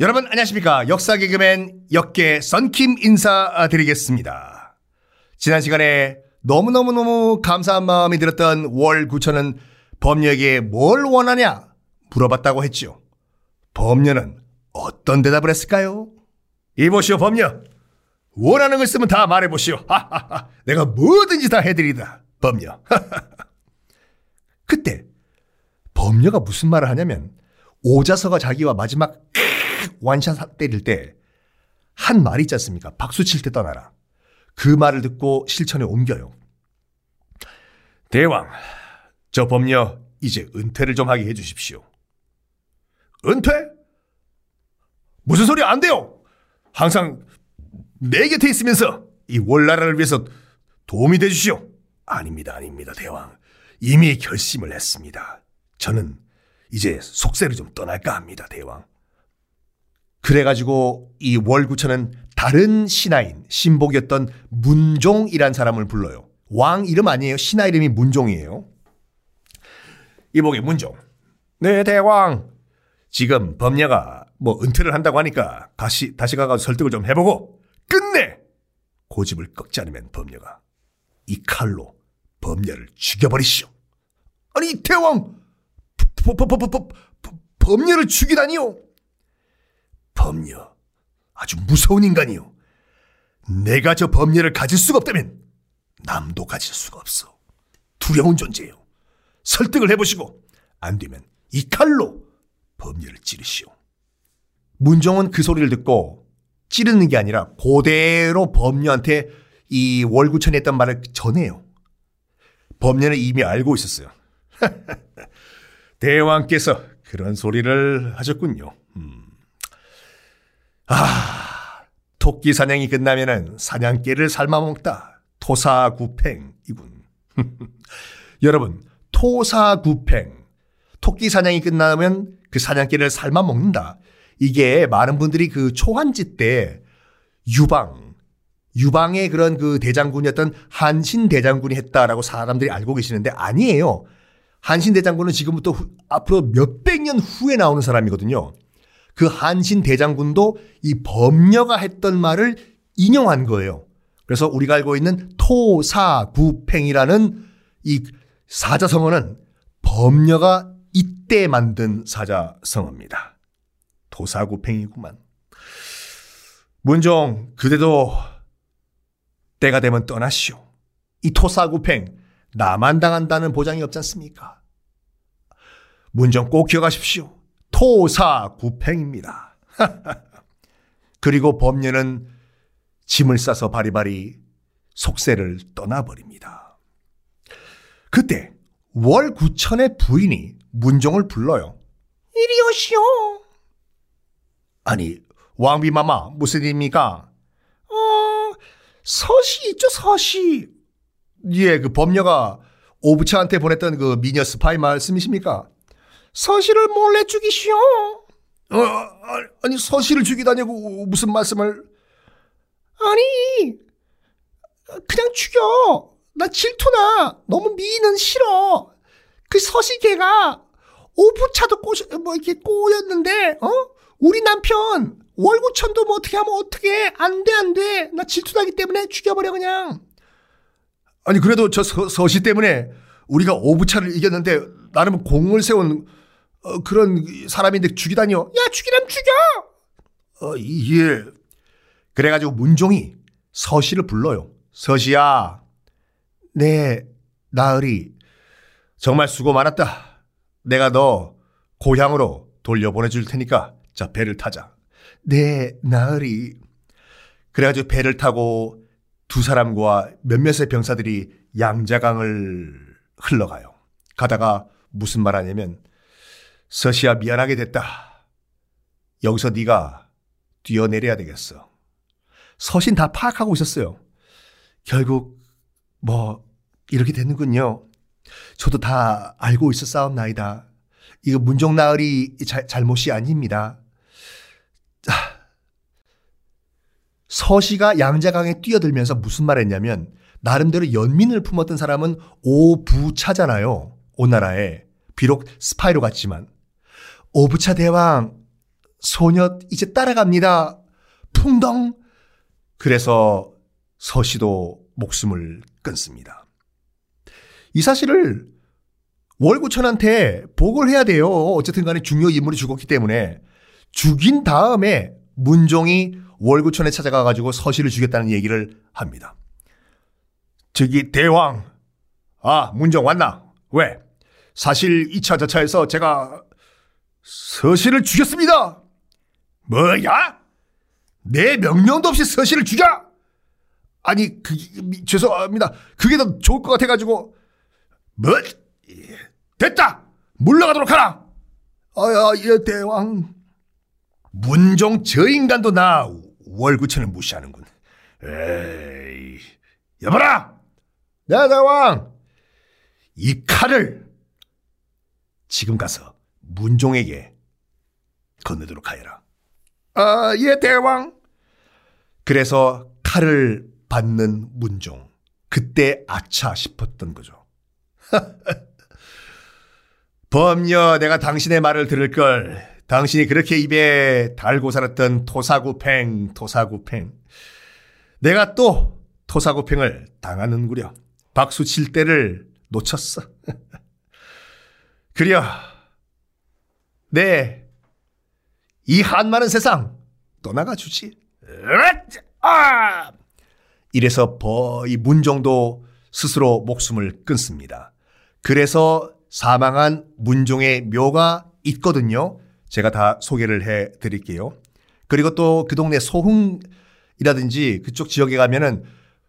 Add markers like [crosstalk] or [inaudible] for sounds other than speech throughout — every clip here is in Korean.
여러분 안녕하십니까 역사 개그맨 역계 썬킴 인사드리겠습니다. 지난 시간에 너무너무너무 감사한 마음이 들었던 월 9천은 범녀에게 뭘 원하냐 물어봤다고 했죠. 범녀는 어떤 대답을 했을까요? 이보시오 범녀 원하는 거 있으면 다 말해보시오. 내가 뭐든지 다 해드리다 범녀. [laughs] 그때 범녀가 무슨 말을 하냐면 오자서가 자기와 마지막 완샷 때릴 때 한 말이 있지 않습니까? 박수 칠 때 떠나라. 그 말을 듣고 실천에 옮겨요. 대왕, 저 범녀 이제 은퇴를 좀 하게 해주십시오. 은퇴? 무슨 소리 안 돼요! 항상 내 곁에 있으면서 이 월나라를 위해서 도움이 돼주시오. 아닙니다, 아닙니다, 대왕. 이미 결심을 했습니다. 저는 이제 속세를 좀 떠날까 합니다, 대왕. 그래가지고 이 월구천은 다른 신하인 신복이었던 문종이란 사람을 불러요. 왕 이름 아니에요. 신하 이름이 문종이에요. 이복의 문종. 네, 대왕. 지금 범녀가 뭐 은퇴를 한다고 하니까 다시 다시 가서 설득을 좀 해보고 끝내 고집을 꺾지 않으면 범녀가 이 칼로 범녀를 죽여버리시오. 아니 대왕 버, 버, 버, 버, 버, 범녀를 죽이다니요? 범녀 아주 무서운 인간이요. 내가 저 범녀를 가질 수가 없다면 남도 가질 수가 없어. 두려운 존재요. 설득을 해보시고 안 되면 이 칼로 범녀를 찌르시오. 문종은 그 소리를 듣고 찌르는 게 아니라 그대로 범녀한테 이 월구천에 했던 말을 전해요. 범녀는 이미 알고 있었어요. [laughs] 대왕께서 그런 소리를 하셨군요. 음. 아, 토끼 사냥이 끝나면은 사냥개를 삶아 먹다. 토사구팽이군. [laughs] 여러분, 토사구팽. 토끼 사냥이 끝나면 그 사냥개를 삶아 먹는다. 이게 많은 분들이 그 초한지 때 유방, 유방의 그런 그 대장군이었던 한신 대장군이 했다라고 사람들이 알고 계시는데 아니에요. 한신 대장군은 지금부터 후, 앞으로 몇백 년 후에 나오는 사람이거든요. 그 한신 대장군도 이 범녀가 했던 말을 인용한 거예요. 그래서 우리가 알고 있는 토사구팽이라는 이 사자성어는 범녀가 이때 만든 사자성어입니다. 토사구팽이구만. 문종, 그대도 때가 되면 떠나시오. 이 토사구팽, 나만 당한다는 보장이 없지 않습니까? 문정 꼭 기억하십시오. 토사구팽입니다. [laughs] 그리고 범녀는 짐을 싸서 바리바리 속세를 떠나버립니다. 그때 월구천의 부인이 문종을 불러요. 이리 오시오. 아니 왕비마마 무슨 일입니까? 어 서시 있죠 서시. 예, 그 범녀가 오부차한테 보냈던 그 미녀 스파이 말씀이십니까? 서시를 몰래 죽이시오. 어, 아니 서시를 죽이다냐고 무슨 말씀을? 아니 그냥 죽여. 나 질투나. 너무 미는 싫어. 그 서시 걔가 오부차도 꼬, 뭐 이렇게 꼬였는데, 어? 우리 남편 월구천도 뭐 어떻게 하면 어떻게 안 돼, 안 돼. 나 질투나기 때문에 죽여버려, 그냥. 아니, 그래도 저 서, 서시 때문에 우리가 오부차를 이겼는데, 나름 공을 세운 어, 그런 사람인데 죽이다니요. 야, 죽이라면 죽여! 어, 예. 그래가지고 문종이 서시를 불러요. 서시야. 네, 나으리. 정말 수고 많았다. 내가 너 고향으로 돌려보내줄 테니까 자, 배를 타자. 네, 나으리. 그래가지고 배를 타고 두 사람과 몇몇의 병사들이 양자강을 흘러가요. 가다가 무슨 말 하냐면 서시야 미안하게 됐다. 여기서 네가 뛰어내려야 되겠어. 서신 다 파악하고 있었어요. 결국 뭐 이렇게 됐는군요. 저도 다 알고 있었사옵나이다. 이거 문종나으리 잘못이 아닙니다. 서시가 양자강에 뛰어들면서 무슨 말 했냐면 나름대로 연민을 품었던 사람은 오부차잖아요. 오나라에. 비록 스파이로 갔지만 오부차 대왕 소녀 이제 따라갑니다. 풍덩. 그래서 서씨도 목숨을 끊습니다. 이 사실을 월구천한테 보고를 해야 돼요. 어쨌든 간에 중요 인물이 죽었기 때문에 죽인 다음에 문종이 월구천에 찾아가 가지고 서씨를 죽였다는 얘기를 합니다. 저기 대왕, 아 문종 왔나? 왜? 사실 2차 저차에서 제가 서씨를 죽였습니다. 뭐야? 내 명령도 없이 서씨를 죽여? 아니, 그, 죄송합니다. 그게 더 좋을 것 같아가지고. 뭐? 됐다! 물러가도록 하라! 아야, 예, 대왕. 문종 저 인간도 나 월구천을 무시하는군. 에이, 여봐라! 네, 대왕! 이 칼을 지금 가서 문종에게 건네도록 하여라. 아, 예, 대왕. 그래서 칼을 받는 문종. 그때 아차 싶었던 거죠. [laughs] 범녀, 내가 당신의 말을 들을 걸. 당신이 그렇게 입에 달고 살았던 토사구팽, 토사구팽. 내가 또 토사구팽을 당하는구려. 박수 칠 때를 놓쳤어. [laughs] 그려. 네. 이 한많은 세상 떠나가 주지. 아! 이래서 이 문종도 스스로 목숨을 끊습니다. 그래서 사망한 문종의 묘가 있거든요. 제가 다 소개를 해 드릴게요. 그리고 또 그 동네 소흥이라든지 그쪽 지역에 가면은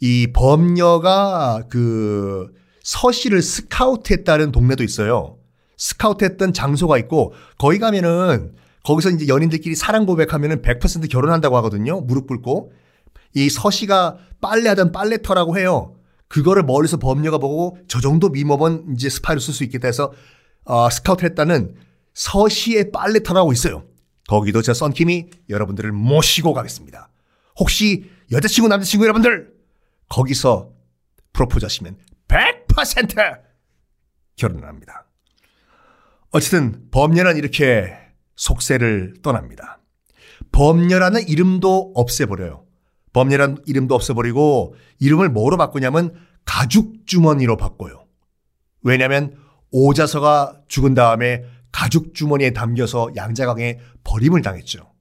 이 범녀가 그 서씨를 스카우트 했다는 동네도 있어요. 스카우트 했던 장소가 있고 거기 가면은 거기서 이제 연인들끼리 사랑 고백하면은 100% 결혼한다고 하거든요. 무릎 꿇고. 이 서시가 빨래하던 빨래터라고 해요. 그거를 멀리서 범려가 보고 저 정도 미모면 이제 스파이로 쓸 수 있겠다 해서 어, 스카우트 했다는 서시의 빨래터라고 있어요. 거기도 저 썬킴이 여러분들을 모시고 가겠습니다. 혹시 여자친구 남자친구 여러분들 거기서 프로포즈 하시면 100% 결혼을 합니다. 어쨌든 범녀는 이렇게 속세를 떠납니다. 범녀라는 이름도 없애버려요. 범녀라는 이름도 없애버리고 이름을 뭐로 바꾸냐면 가죽주머니로 바꿔요. 왜냐하면 오자서가 죽은 다음에 가죽주머니에 담겨서 양자강에 버림을 당했죠.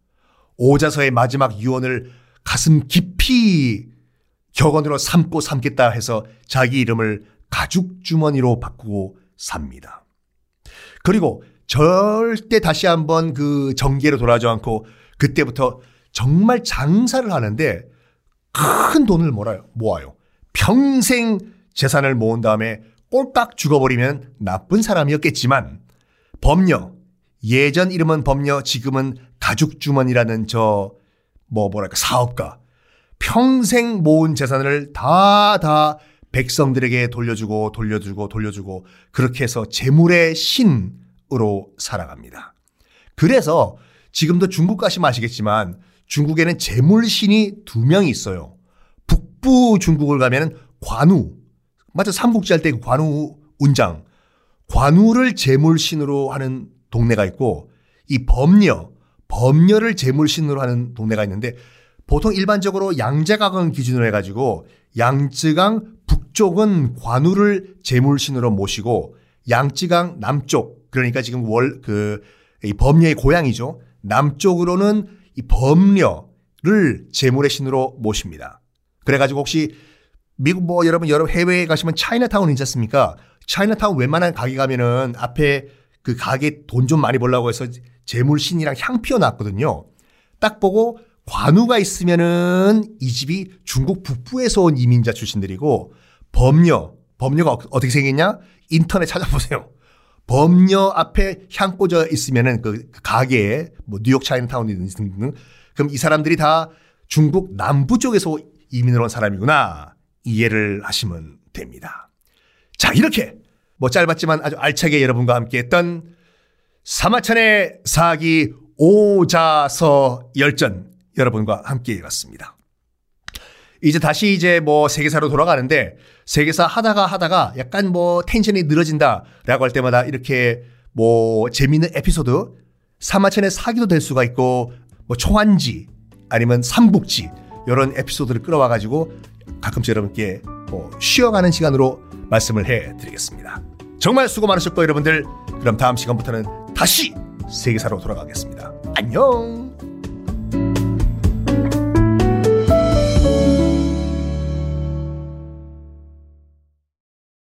오자서의 마지막 유언을 가슴 깊이 격언으로 삼고 삼겠다 해서 자기 이름을 가죽주머니로 바꾸고 삽니다. 그리고 절대 다시 한번 그 정계로 돌아가지 않고 그때부터 정말 장사를 하는데 큰 돈을 모아요. 모아요. 평생 재산을 모은 다음에 꼴딱 죽어버리면 나쁜 사람이었겠지만 범녀 예전 이름은 범녀 지금은 가죽주머니라는 저 뭐 뭐랄까 사업가 평생 모은 재산을 다 다 백성들에게 돌려주고 돌려주고 돌려주고 그렇게 해서 재물의 신 으로 살아갑니다. 그래서 지금도 중국 가시면 아시겠지만 중국에는 재물신이 두 명이 있어요. 북부 중국을 가면은 관우. 맞아. 삼국지 할때그 관우 운장. 관우를 재물신으로 하는 동네가 있고 이 범녀, 범녀를 재물신으로 하는 동네가 있는데 보통 일반적으로 양재강을 기준으로 해가지고 양쯔강 북쪽은 관우를 재물신으로 모시고 양쯔강 남쪽 그러니까 지금 월, 그, 이 범녀의 고향이죠. 남쪽으로는 이 범녀를 재물의 신으로 모십니다. 그래가지고 혹시 미국 뭐 여러분 여러 해외에 가시면 차이나타운 있지 않습니까? 차이나타운 웬만한 가게 가면은 앞에 그 가게 돈 좀 많이 벌라고 해서 재물 신이랑 향 피워놨거든요. 딱 보고 관우가 있으면은 이 집이 중국 북부에서 온 이민자 출신들이고 범녀, 범녀가 어떻게 생겼냐? 인터넷 찾아보세요. 범녀 앞에 향 꽂아 있으면은 그 가게에 뭐 뉴욕 차이나타운이든 등 그럼 이 사람들이 다 중국 남부 쪽에서 이민을 온 사람이구나 이해를 하시면 됩니다. 자 이렇게 뭐 짧았지만 아주 알차게 여러분과 함께 했던 사마천의 사기 오자서 열전 여러분과 함께 해봤습니다. 이제 다시 이제 뭐 세계사로 돌아가는데 세계사 하다가 하다가 약간 뭐 텐션이 늘어진다라고 할 때마다 이렇게 뭐 재미있는 에피소드 사마천의 사기도 될 수가 있고 뭐 초한지 아니면 삼국지 이런 에피소드를 끌어와 가지고 가끔씩 여러분께 뭐 쉬어가는 시간으로 말씀을 해드리겠습니다. 정말 수고 많으셨고 여러분들 그럼 다음 시간부터는 다시 세계사로 돌아가겠습니다. 안녕.